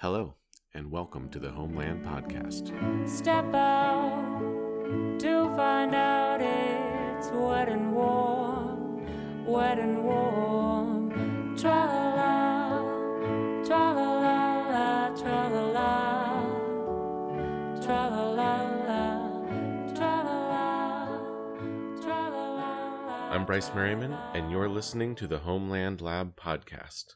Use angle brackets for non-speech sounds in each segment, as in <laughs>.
Hello, and welcome to the Homeland Podcast. Step out to find out it's wet and warm, wet and warm. Tra la la, tra la tra la tra la tra la la, tra la la la. I'm Bryce Merriman, and you're listening to the Homeland Lab Podcast.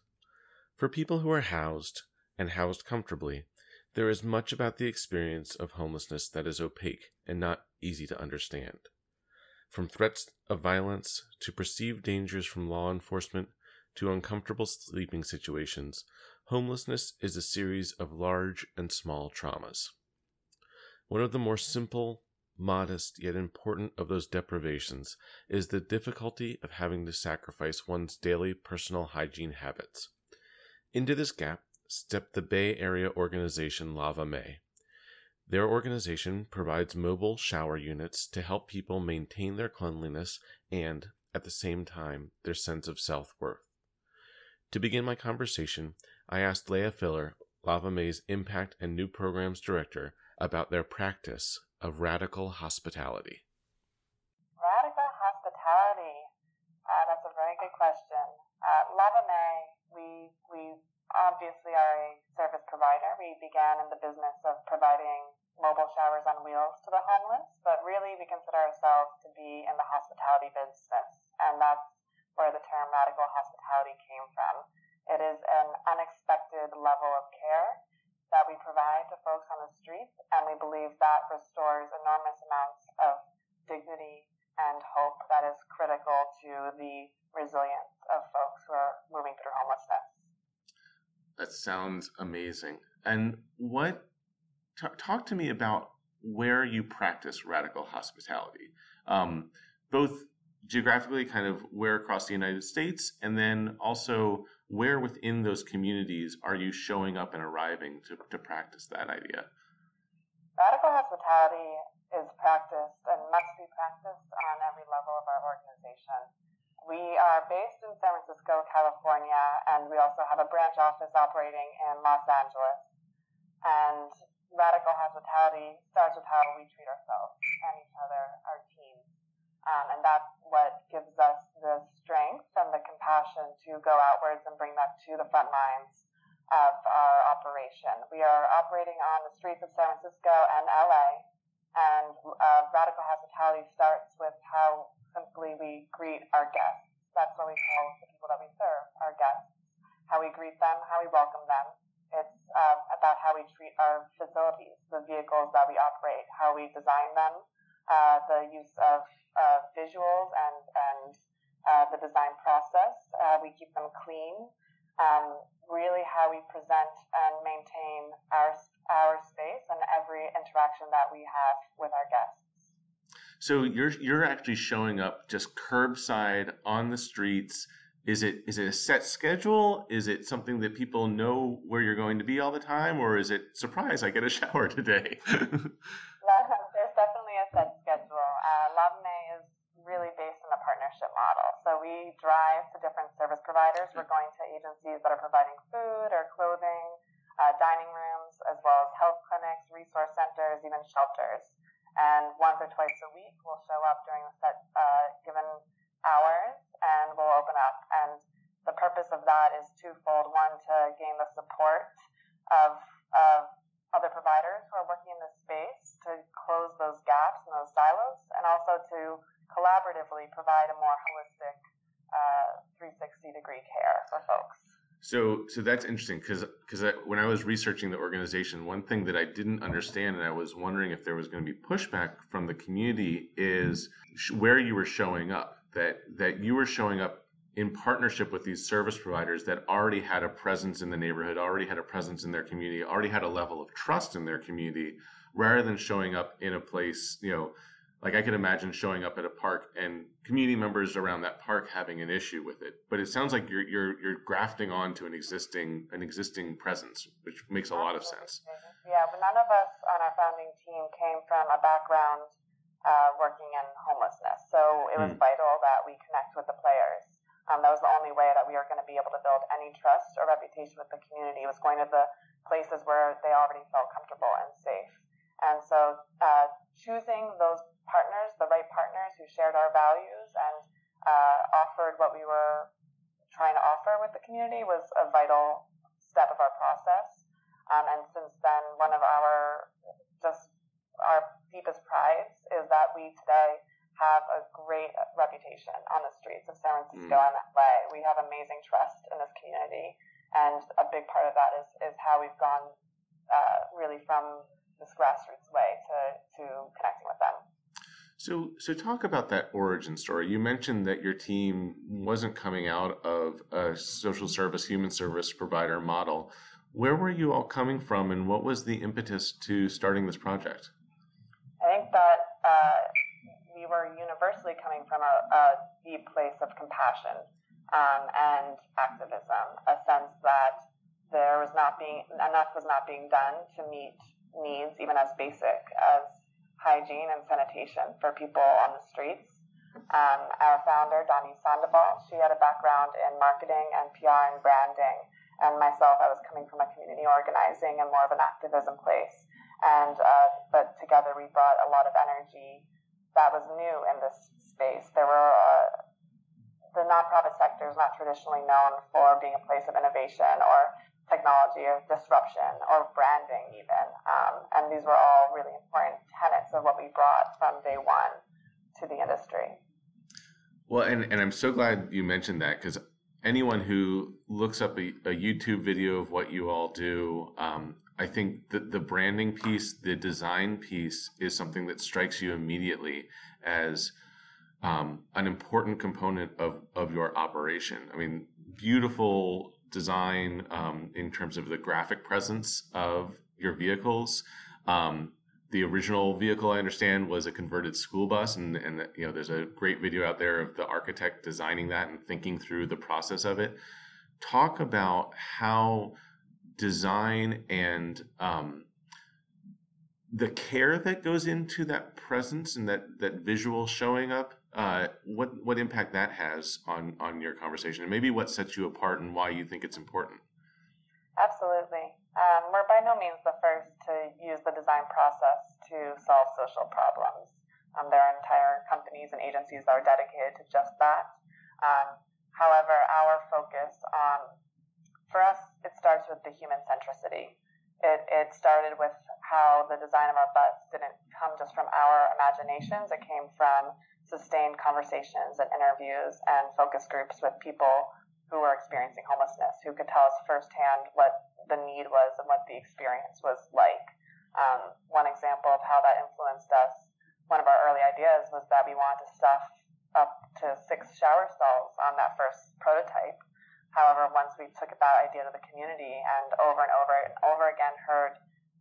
For people who are housed, and housed comfortably, there is much about the experience of homelessness that is opaque and not easy to understand. From threats of violence to perceived dangers from law enforcement to uncomfortable sleeping situations, homelessness is a series of large and small traumas. One of the more simple, modest, yet important of those deprivations is the difficulty of having to sacrifice one's daily personal hygiene habits. Into this gap stepped the Bay Area organization Lava Mae. Their organization provides mobile shower units to help people maintain their cleanliness and, at the same time, their sense of self worth. To begin my conversation, I asked Leah Filler, Lava Mae's Impact and New Programs Director, about their practice of radical hospitality. Radical hospitality. Uh, that's a very good question. Uh, Lava Mae, we we obviously are a service provider. We began in the business of providing mobile showers on wheels to the homeless, but really we consider ourselves to be in the hospitality business, and that's where the term radical hospitality came from. It is an unexpected level of care that we provide to folks on the streets, and we believe that restores enormous amounts of dignity and hope that is critical to the resilience of folks who are moving through homelessness. That sounds amazing. And what, t- talk to me about where you practice radical hospitality, um, both geographically, kind of where across the United States, and then also where within those communities are you showing up and arriving to, to practice that idea? Radical hospitality is practiced and must be practiced on every level of our organization. We are based in San Francisco, California, and we also have a branch office operating in Los Angeles. And radical hospitality starts with how we treat ourselves and each other, our team. Um, and that's what gives us the strength and the compassion to go outwards and bring that to the front lines of our operation. We are operating on the streets of San Francisco and LA, and uh, radical hospitality starts with how simply we greet our guests. That's what we call the people that we serve, our guests. How we greet them, how we welcome them. It's uh, about how we treat our facilities, the vehicles that we operate, how we design them, uh, the use of uh, visuals and, and uh, the design process. Uh, we keep them clean. Um, really, how we present and maintain our our space and every interaction that we have with our guests. So you're you're actually showing up just curbside on the streets. Is it is it a set schedule? Is it something that people know where you're going to be all the time, or is it surprise? I get a shower <laughs> today. <laughs> There's definitely a set schedule. Uh, Lava Mae is really based on a partnership model. So we drive to different service providers. We're going to agencies that are providing food or clothing, uh, dining rooms, as well as health clinics, resource centers, even shelters. And once or twice a week, we'll show up during the set uh, given hours and we'll open up. And the purpose of that is twofold. One, to gain the support of, of other providers who are working in this space to close those gaps and those silos, and also to collaboratively provide a more holistic uh, 360 degree care for folks. So, so that's interesting because because when I was researching the organization, one thing that I didn't understand, and I was wondering if there was going to be pushback from the community, is sh- where you were showing up. That that you were showing up in partnership with these service providers that already had a presence in the neighborhood, already had a presence in their community, already had a level of trust in their community, rather than showing up in a place, you know, like I could imagine showing up at a park and community members around that park having an issue with it. But it sounds like you're you're you're grafting onto an existing an existing presence, which makes a lot of sense. Yeah, but none of us on our founding team came from a background uh, working in homelessness, so it was Hmm. vital that we connect with the players. Um, that was the only way that we were going to be able to build any trust or reputation with the community was going to the places where they already felt comfortable and safe. And so uh, choosing those partners, the right partners who shared our values and uh, offered what we were trying to offer with the community was a vital step of our process. Um, and since then, one of our just our deepest prides is that we today have a great reputation on the streets of San Francisco mm. and LA. We have amazing trust in this community, and a big part of that is is how we've gone uh, really from this grassroots way to to them. So, so talk about that origin story. You mentioned that your team wasn't coming out of a social service, human service provider model. Where were you all coming from, and what was the impetus to starting this project? I think that uh, we were universally coming from a, a deep place of compassion um, and activism, a sense that there was not being enough was not being done to meet needs, even as basic as hygiene and sanitation for people on the streets. Um, our founder, Dani Sandoval, she had a background in marketing and PR and branding. And myself, I was coming from a community organizing and more of an activism place. And uh, but together we brought a lot of energy that was new in this space. There were uh, the nonprofit sector is not traditionally known for being a place of innovation or technology of disruption or branding even. Um, and these were all really important tenets of what we brought from day one to the industry. Well, and, and I'm so glad you mentioned that because anyone who looks up a, a, YouTube video of what you all do, um, I think the, the branding piece, the design piece is something that strikes you immediately as um, an important component of, of your operation. I mean, beautiful design um, in terms of the graphic presence of your vehicles. Um, the original vehicle, I understand, was a converted school bus, and, and you know there's a great video out there of the architect designing that and thinking through the process of it. Talk about how design and um, the care that goes into that presence and that that visual showing up uh, what what impact that has on on your conversation, and maybe what sets you apart and why you think it's important. Absolutely, um, we're by no means the first to use the design process to solve social problems. Um, there are entire companies and agencies that are dedicated to just that. Um, however, our focus on for us, it starts with the human centricity. It, it started with how the design of our bus didn't come just from our imaginations. It came from sustained conversations and interviews and focus groups with people who were experiencing homelessness, who could tell us firsthand what the need was and what the experience was like. Um, one example of how that influenced us, one of our early ideas was that we wanted to stuff up to six shower stalls on that first prototype. However, once we took that idea to the community and over and over and over again heard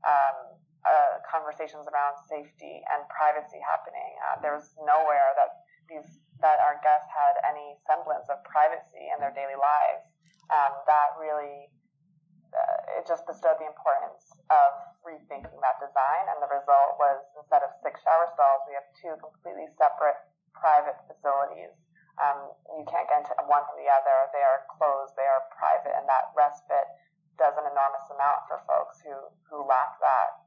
um, uh, conversations around safety and privacy happening. Uh, there was nowhere that these that our guests had any semblance of privacy in their daily lives. Um, that really uh, it just bestowed the importance of rethinking that design, and the result was instead of six shower stalls, we have two completely separate private facilities. Um, you can't get into one from the other. They are closed. They are private, and that respite does an enormous amount for folks who who lack that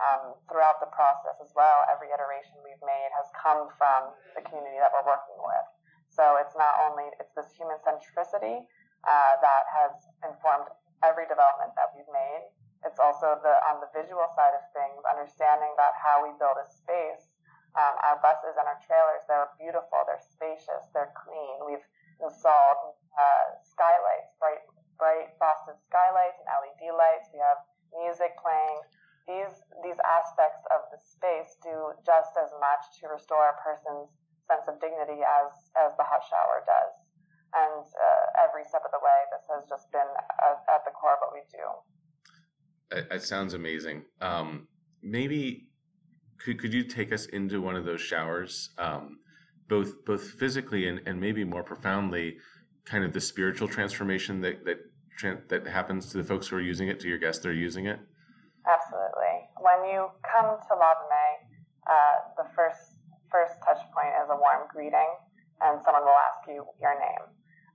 um, throughout the process as well, every iteration we've made has come from the community that we're working with. So it's not only it's this human centricity uh, that has informed every development that we've made. It's also the on the visual side of things, understanding that how we build a space. Um, our buses and our trailers, they're beautiful, they're spacious, they're clean. We've installed uh, skylights, bright, bright frosted skylights and LED lights. We have music playing these these aspects of the space do just as much to restore a person's sense of dignity as as the hot shower does. And uh, every step of the way, this has just been at, the core of what we do. It, it sounds amazing. Um, maybe could could you take us into one of those showers, um, both both physically and, and maybe more profoundly, kind of the spiritual transformation that that that happens to the folks who are using it, to your guests that are using it? Absolutely. When you come to Lava Mae, uh, the first first touch point is a warm greeting, and someone will ask you your name.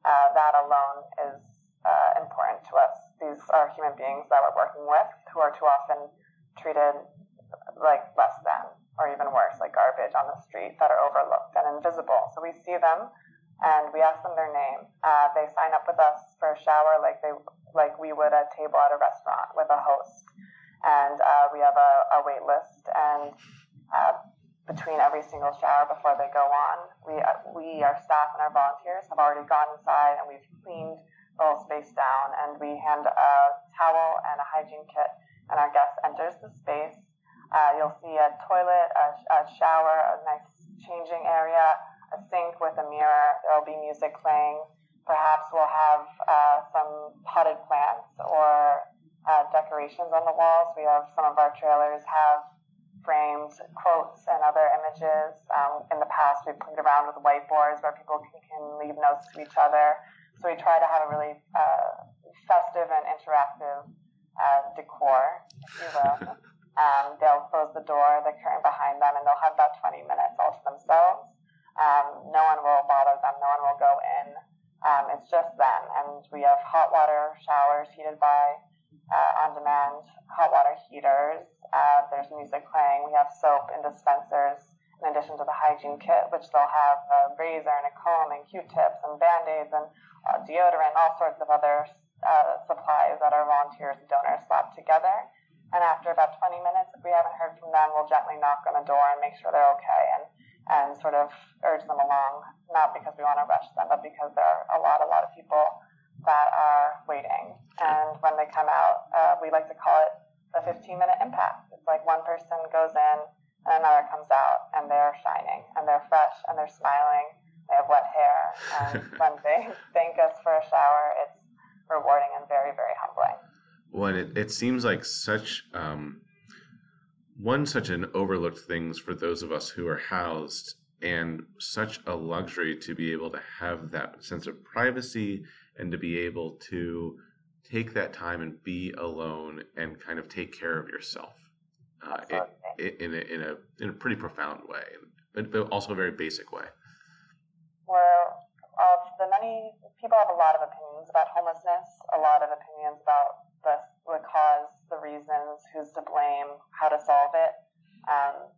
Uh, that alone is uh, important to us. These are human beings that we're working with who are too often treated like less than or even worse, like garbage on the street that are overlooked and invisible. So we see them and we ask them their name. Uh, they sign up with us for a shower like they like we would a table at a restaurant with a host, and uh, we have a, a wait list. And uh, between every single shower before they go on, we uh, we our staff and our volunteers have already gone inside and we've cleaned the whole space down, and we hand a towel and a hygiene kit, and our guest enters the space uh, you'll see a toilet, a, a shower, a nice changing area, a sink with a mirror. There will be music playing. Perhaps we'll have uh, some potted plants or uh, decorations on the walls. We have some of our trailers have framed quotes and other images. Um, in the past, we've played around with whiteboards where people can, can, leave notes to each other. So we try to have a really uh, festive and interactive uh, decor, if you will. <laughs> Um, they'll close the door, the curtain behind them, and they'll have about 20 minutes all to themselves. Um, no one will bother them. No one will go in. Um, it's just them. And we have hot water showers heated by uh, on-demand hot water heaters. Uh, there's music playing. We have soap and dispensers in addition to the hygiene kit, which they'll have a razor and a comb and Q-tips and Band-Aids and uh, deodorant, all sorts of other uh, supplies that our volunteers and donors slap together. And after about 20 minutes, if we haven't heard from them, we'll gently knock on the door and make sure they're okay and, and sort of urge them along, not because we want to rush them, but because there are a lot, a lot of people that are waiting. And when they come out, uh, we like to call it the 15 minute impact. It's like one person goes in and another comes out and they're shining and they're fresh and they're smiling. They have wet hair. And <laughs> when they thank us for a shower, it's rewarding and very, very humbling when it, it seems like such um, one such an overlooked things for those of us who are housed and such a luxury to be able to have that sense of privacy and to be able to take that time and be alone and kind of take care of yourself uh, it, in, a, in, a, in a pretty profound way but, but also a very basic way well of the many people have a lot of opinions about homelessness a lot of opinions about the, the cause, the reasons, who's to blame, how to solve it. Um,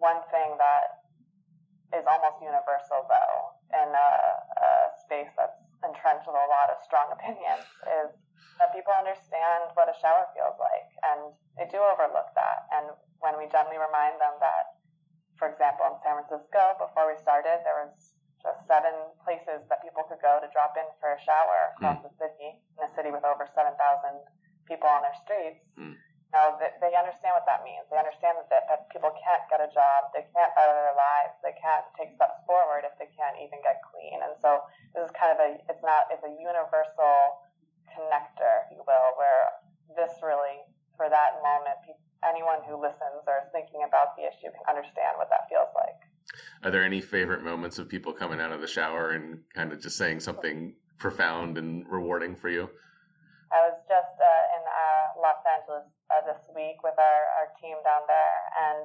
one thing that is almost universal, though, in a, a space that's entrenched with a lot of strong opinions, is that people understand what a shower feels like, and they do overlook that. And when we gently remind them that, for example, in San Francisco, before we started, there was just seven places that people could go to drop in for a shower across mm. the city, in a city with over 7,000 their streets. Mm. You know, they, they understand what that means. They understand that, that people can't get a job, they can't better their lives, they can't take steps forward if they can't even get clean. And so this is kind of a, it's not, it's a universal connector, if you will, where this really, for that moment, anyone who listens or is thinking about the issue can understand what that feels like. Are there any favorite moments of people coming out of the shower and kind of just saying something profound and rewarding for you? And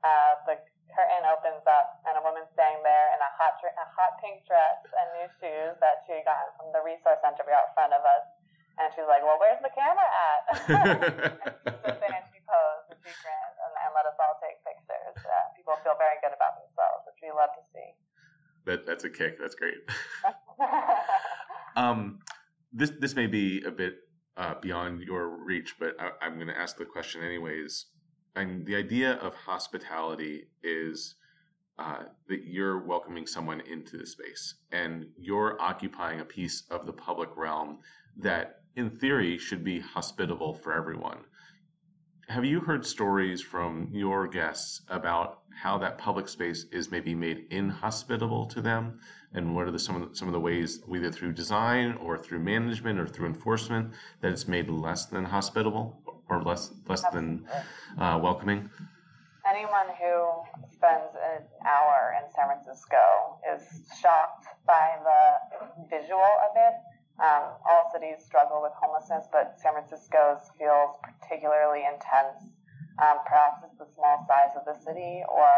uh, the curtain opens up, and a woman standing there in a hot, a hot pink dress and new shoes that she got from the resource center right out front of us. And she's like, "Well, where's the camera at?" <laughs> <laughs> and she posed and she grinned and, and let us all take pictures. Uh, people feel very good about themselves, which we love to see. That that's a kick. That's great. <laughs> um, this this may be a bit uh, beyond your reach, but I, am going to ask the question anyways. And the idea of hospitality is uh, that you're welcoming someone into the space and you're occupying a piece of the public realm that, in theory, should be hospitable for everyone. Have you heard stories from your guests about how that public space is maybe made inhospitable to them? And what are the, some, of the, some of the ways, either through design or through management or through enforcement, that it's made less than hospitable or less, less than uh, welcoming? Anyone who spends an hour in San Francisco is shocked by the visual of it. Um, all cities struggle with homelessness, but San Francisco's feels particularly intense. Um, perhaps it's the small size of the city or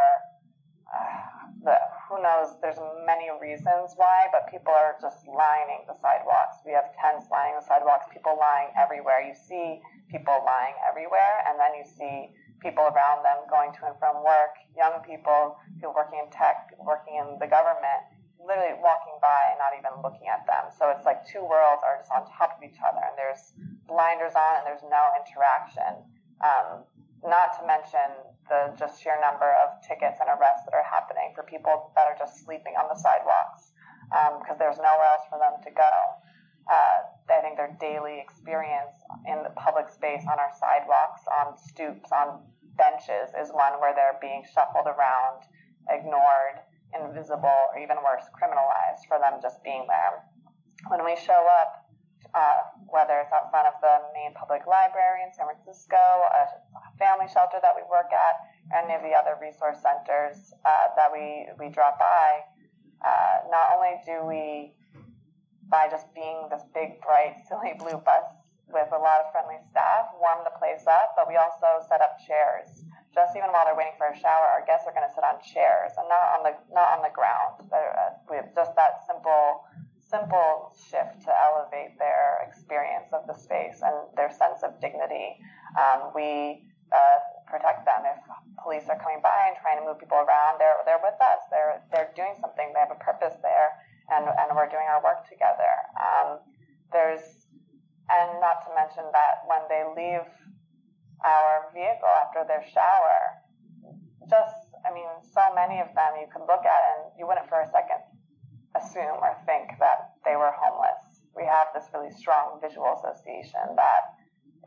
uh, the, who knows? There's many reasons why, but people are just lining the sidewalks. We have tents lining the sidewalks, people lying everywhere. You see people lying everywhere, and then you see people around them going to and from work, young people, people working in tech, working in the government, literally walking by and not even looking at them. So it's like two worlds are just on top of each other, and there's blinders on, and there's no interaction. Um, not to mention the just sheer number of tickets and arrests that are happening for people that are just sleeping on the sidewalks because um, there's nowhere else for them to go. Uh, I think their daily experience in the public space on our sidewalks, on stoops, on benches is one where they're being shuffled around, ignored, invisible, or even worse, criminalized for them just being there. When we show up, uh, whether it's out front of the main public library in San Francisco, a family shelter that we work at, any of the other resource centers uh, that we, we drop by, uh, not only do we, by just being this big, bright, <laughs> silly blue bus with a lot of friendly staff, warm the place up, but we also set up chairs just even while they're waiting for a shower, our guests are going to sit on chairs and not on the not on the ground. Uh, with just that simple simple shift to elevate their experience of the space and their sense of dignity. Um, we uh, protect them if police are coming by and trying to move people around. They're they're with us. They're they're doing something. They have a purpose there, and and we're doing our work together. Um, there's and not to mention that when they leave our vehicle after their shower. Just, I mean, so many of them you could look at and you wouldn't for a second assume or think that they were homeless. We have this really strong visual association that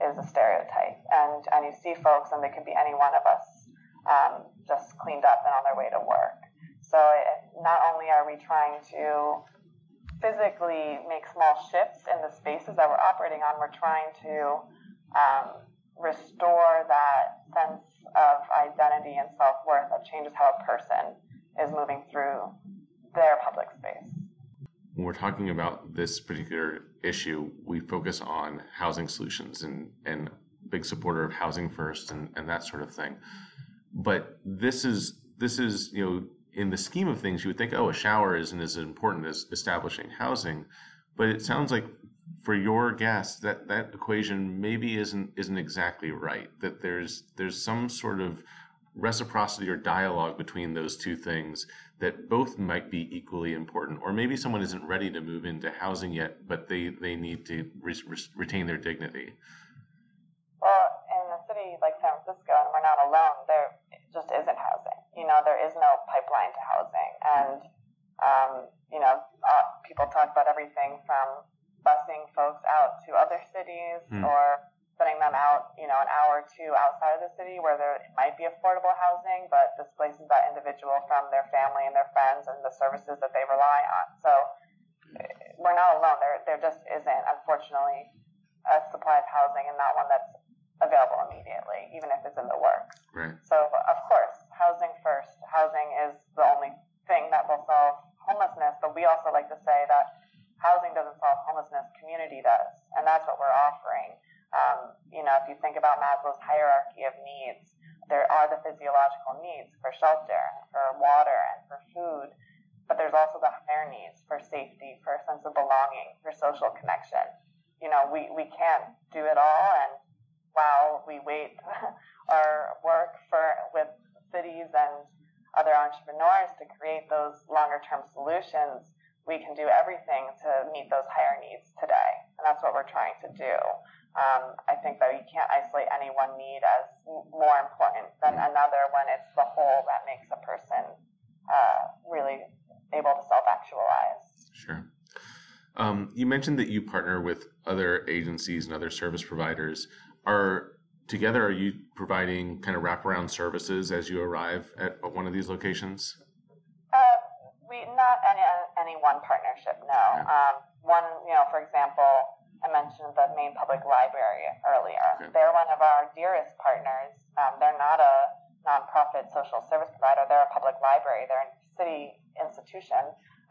is a stereotype. And, and you see folks, and they could be any one of us, um, just cleaned up and on their way to work. So it, not only are we trying to physically make small shifts in the spaces that we're operating on, we're trying to um, restore that sense of identity and self worth that changes how a person is moving through their public space. When we're talking about this particular issue, we focus on housing solutions and, and big supporter of housing first and, and that sort of thing. But this is this is, you know, in the scheme of things, you would think, oh, a shower isn't as important as establishing housing. But it sounds like for your guests that that equation maybe isn't isn't exactly right that there's there's some sort of reciprocity or dialogue between those two things that both might be equally important or maybe someone isn't ready to move into housing yet but they they need to re- re- retain their dignity well in a city like san francisco and we're not alone there just isn't you know there is no pipeline to housing and um, you know uh, people talk about everything from busing folks out to other cities mm. or sending them out, you know, an hour or two outside of the city where there might be affordable housing, but displaces that individual from their family and their friends and the services that they rely on. So we're not alone. There, there just isn't, unfortunately, a supply of housing and not one that's available immediately, even if it's in the works. Right. So, of course, housing first. Housing is the only thing that will solve homelessness, but we also like to say that housing doesn't solve homelessness, community does. And that's what we're offering. Um, you know, if you think about Maslow's hierarchy of needs, there are the physiological needs for shelter for water and for food, but there's also the higher needs for safety, for a sense of belonging, for social connection. You know, we, we can't do it all, and while we wait <laughs> our work for with cities and other entrepreneurs to create those longer term solutions, we can do everything to meet those higher needs today. And that's what we're trying to do. Um, I think that you can't isolate any one need as more important than another when it's the whole that makes a person uh, really able to self actualize. Sure. Um, you mentioned that you partner with other agencies and other service providers. Are together, are you providing kind of wraparound services as you arrive at one of these locations? we not any any one partnership. No. Um, one, you know, for example, I mentioned the Main Public Library earlier. Okay. They're one of our dearest partners. Um, they're not a nonprofit social service provider. They're a public library. They're a city institution.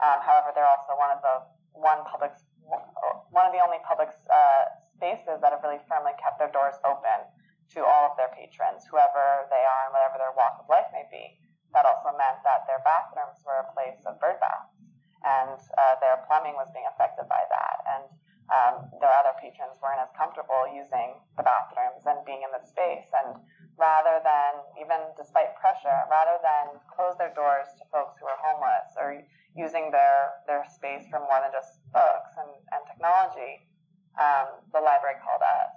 Um, however, they're also one of the one public one of the only public uh, spaces that have really firmly kept their doors open to all of their patrons, whoever they are and whatever their walk of life may be that also meant that their bathrooms were a place of bird baths, and uh, their plumbing was being affected by that. And um, their other patrons weren't as comfortable using the bathrooms and being in the space. And rather than, even despite pressure, rather than close their doors to folks who are homeless or using their, their space for more than just books and, and technology, um, the library called us.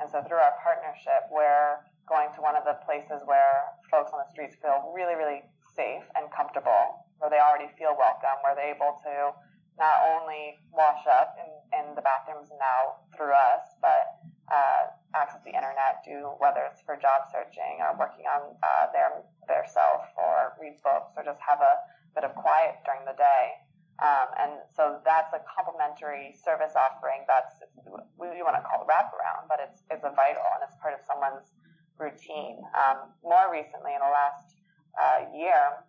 And so through our partnership, we're going to one of the places where folks on the streets feel really, really safe and comfortable, where they already feel welcome, where they're able to not only wash up in, in the bathrooms now through us, but uh, access the internet, do whether it's for job searching or working on uh, their their self or read books or just have a bit of quiet during the day. Um, and so that's a complementary service offering that's we, we want to call wraparound, but it's it's a vital and it's part of someone's routine. Um, more recently, in the last uh, year,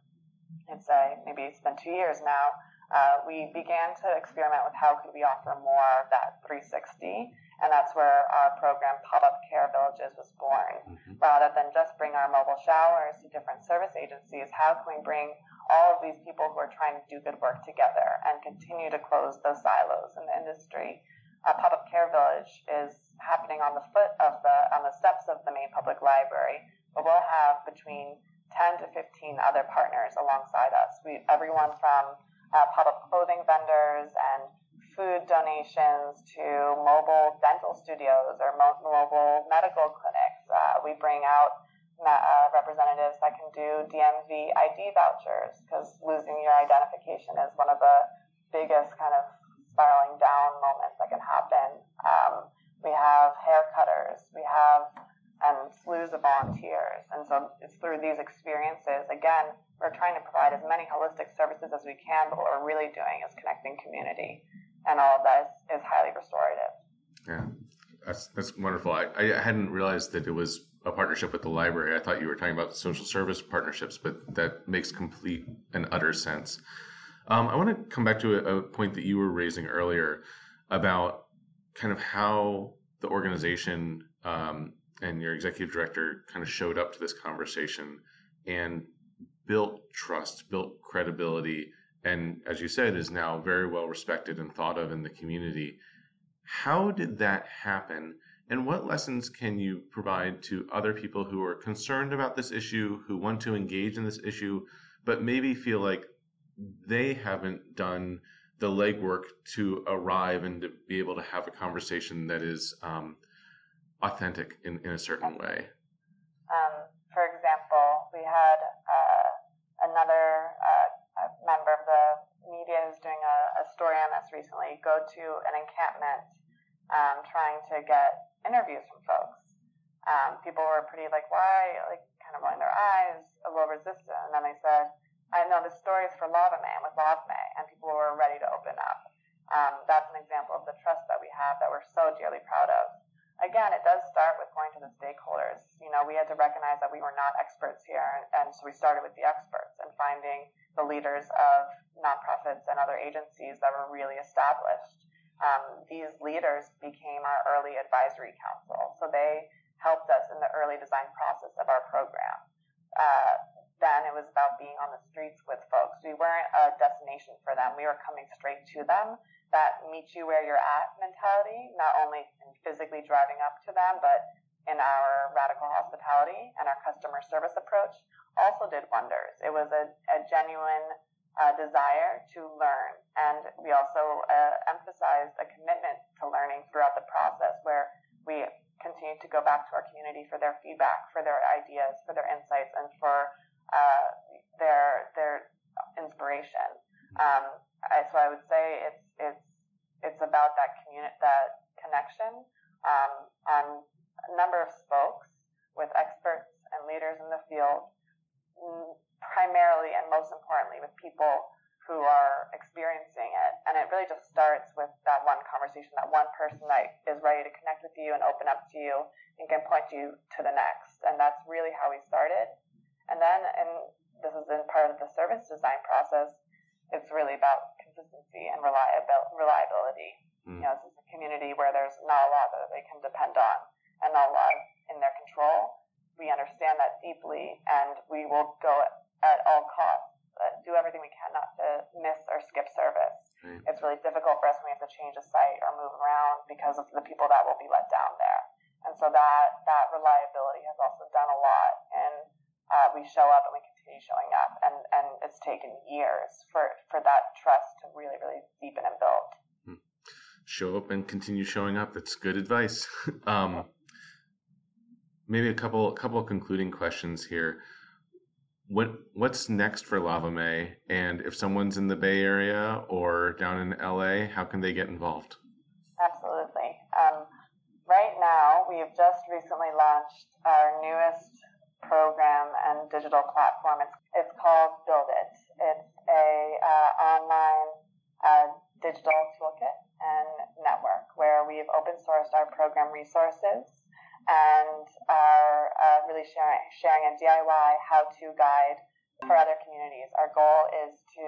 it's say maybe it's been two years now uh, we began to experiment with how could we offer more of that 360 and that's where our program pop-up care villages was born mm-hmm. rather than just bring our mobile showers to different service agencies how can we bring all of these people who are trying to do good work together and continue to close those silos in the industry a pop-up care village is happening on the foot of the on the steps of the main public library but we'll have between 10 to 15 other partners alongside us we everyone from uh, clothing vendors and food donations to mobile dental studios or mo- mobile medical clinics. Uh, we bring out uh, representatives that can do DMV ID vouchers because losing your identification is one of the biggest kind of spiraling down moments that can happen. Um, we have hair cutters. We have and slews of volunteers. And so it's through these experiences, again, we're trying to provide as many holistic services as we can, but what we're really doing is connecting community. And all of that is, is highly restorative. Yeah, that's, that's wonderful. I, I hadn't realized that it was a partnership with the library. I thought you were talking about social service partnerships, but that makes complete and utter sense. Um, I want to come back to a, a point that you were raising earlier about kind of how the organization um, and your executive director kind of showed up to this conversation and built trust, built credibility, and as you said, is now very well respected and thought of in the community. How did that happen? And what lessons can you provide to other people who are concerned about this issue, who want to engage in this issue, but maybe feel like they haven't done the legwork to arrive and to be able to have a conversation that is um, authentic in, in a certain way? Um, for example, we had uh, another uh, member of the media who's doing a, a, story on this recently go to an encampment um, trying to get interviews from folks. Um, people were pretty like, why? Like, kind of rolling their eyes, a little resistant. And then they said, I know this story is for Lava Man with Lava Mae, and people were ready to open up. Um, that's an example of the trust that we have that we're so dearly proud of again, it does start with going to the stakeholders. You know, we had to recognize that we were not experts here, and, so we started with the experts and finding the leaders of nonprofits and other agencies that were really established. Um, these leaders became our early advisory council, so they helped us in the early design process of our program. Uh, then it was about being on the streets with folks. We weren't a destination for them. We were coming straight to them that meet you where you're at mentality, not only in physically driving up to them, but in our radical hospitality and our customer service approach also did wonders. It was a, a genuine uh, desire to learn. And we also uh, emphasized a commitment to learning throughout the process where we continue to go back to our community for their feedback, for their ideas, for their insights, and for uh, their, their inspiration. Um, I, so I would say it's it's it's about that community that connection um, on a number of spokes with experts and leaders in the field, mm, primarily and most importantly with people who are experiencing it. And it really just starts with that one conversation, that one person that is ready to connect with you and open up to you and can point you to the next. And that's really how we started. And then, and this is in part of the service design process, it's really about consistency and reliability. Mm. You know, this is a community where there's not a lot that they can depend on and not a lot in their control. We understand that deeply, and we will go at all costs, uh, do everything we can not to miss or skip service. Right. It's really difficult for us when we have to change a site or move around because of the people that will be let down there. And so that that reliability has also done a lot, and uh, we show up and we continue showing up, and and it's taken years for for that trust to really really deepen and build. Show up and continue showing up. That's good advice. <laughs> um, maybe a couple couple concluding questions here. What what's next for Lava Mae? And if someone's in the Bay Area or down in LA, how can they get involved? Absolutely. Um, right now, we have just recently launched our newest program and digital platform. It's, it's called Build It. It's a uh, online uh, digital toolkit and network where we've open sourced our program resources and are uh, really sharing, sharing a DIY how-to guide for other communities. Our goal is to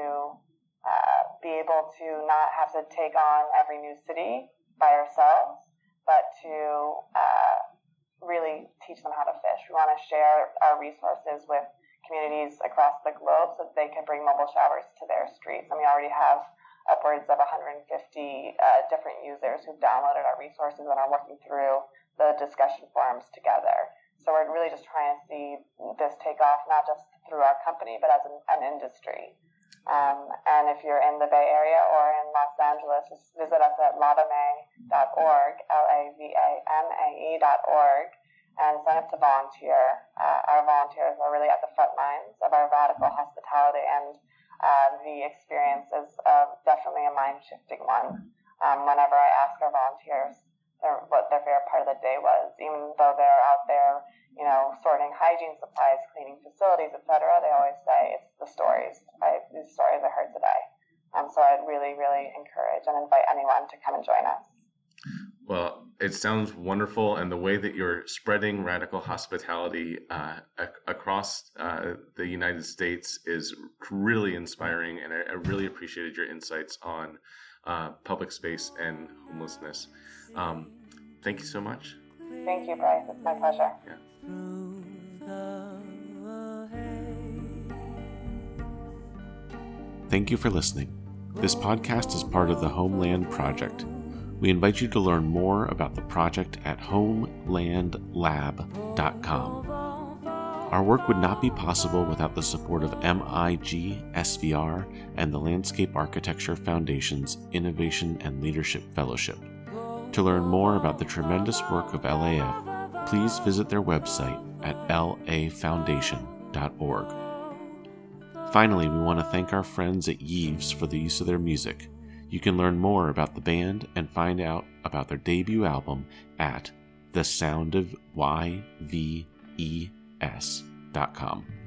uh, be able to not have to take on every new city by ourselves, but to uh, really teach them how to fish. We want to share our resources with communities across the globe so that they can bring mobile showers to their streets. And we already have upwards of 150 uh, different users who've downloaded our resources and are working through the discussion forums together. So we're really just trying to see this take off, not just through our company, but as an, an industry. Um, and if you're in the Bay Area or in Los Angeles, just visit us at lavamae.org, L-A-V-A-M-A-E.org, and sign up to volunteer. Uh, our volunteers are really at the front lines of our radical hospitality, and uh, the experience is uh, definitely a mind-shifting one. Um, whenever I ask our volunteers their, what their favorite part of the day was, even though they're out there, you know, sorting hygiene supplies, cleaning facilities, etc., they always say it's the stories. I, these stories I heard today. Um, so I'd really, really encourage and invite anyone to come and join us. Well, it sounds wonderful, and the way that you're spreading radical hospitality uh, ac- across uh, the United States is really inspiring, and I, I really appreciated your insights on uh, public space and homelessness. Um, thank you so much. Thank you, Bryce. It's my pleasure. through the hay. Thank you for listening. This podcast is part of the Homeland Project. We invite you to learn more about the project at homelandlab.com. Our work would not be possible without the support of MIG SVR and the Landscape Architecture Foundation's Innovation and Leadership Fellowship. To learn more about the tremendous work of LAF, please visit their website at lafoundation.org. Finally, we want to thank our friends at Yeeves for the use of their music. You can learn more about the band and find out about their debut album at thesoundofyves.com.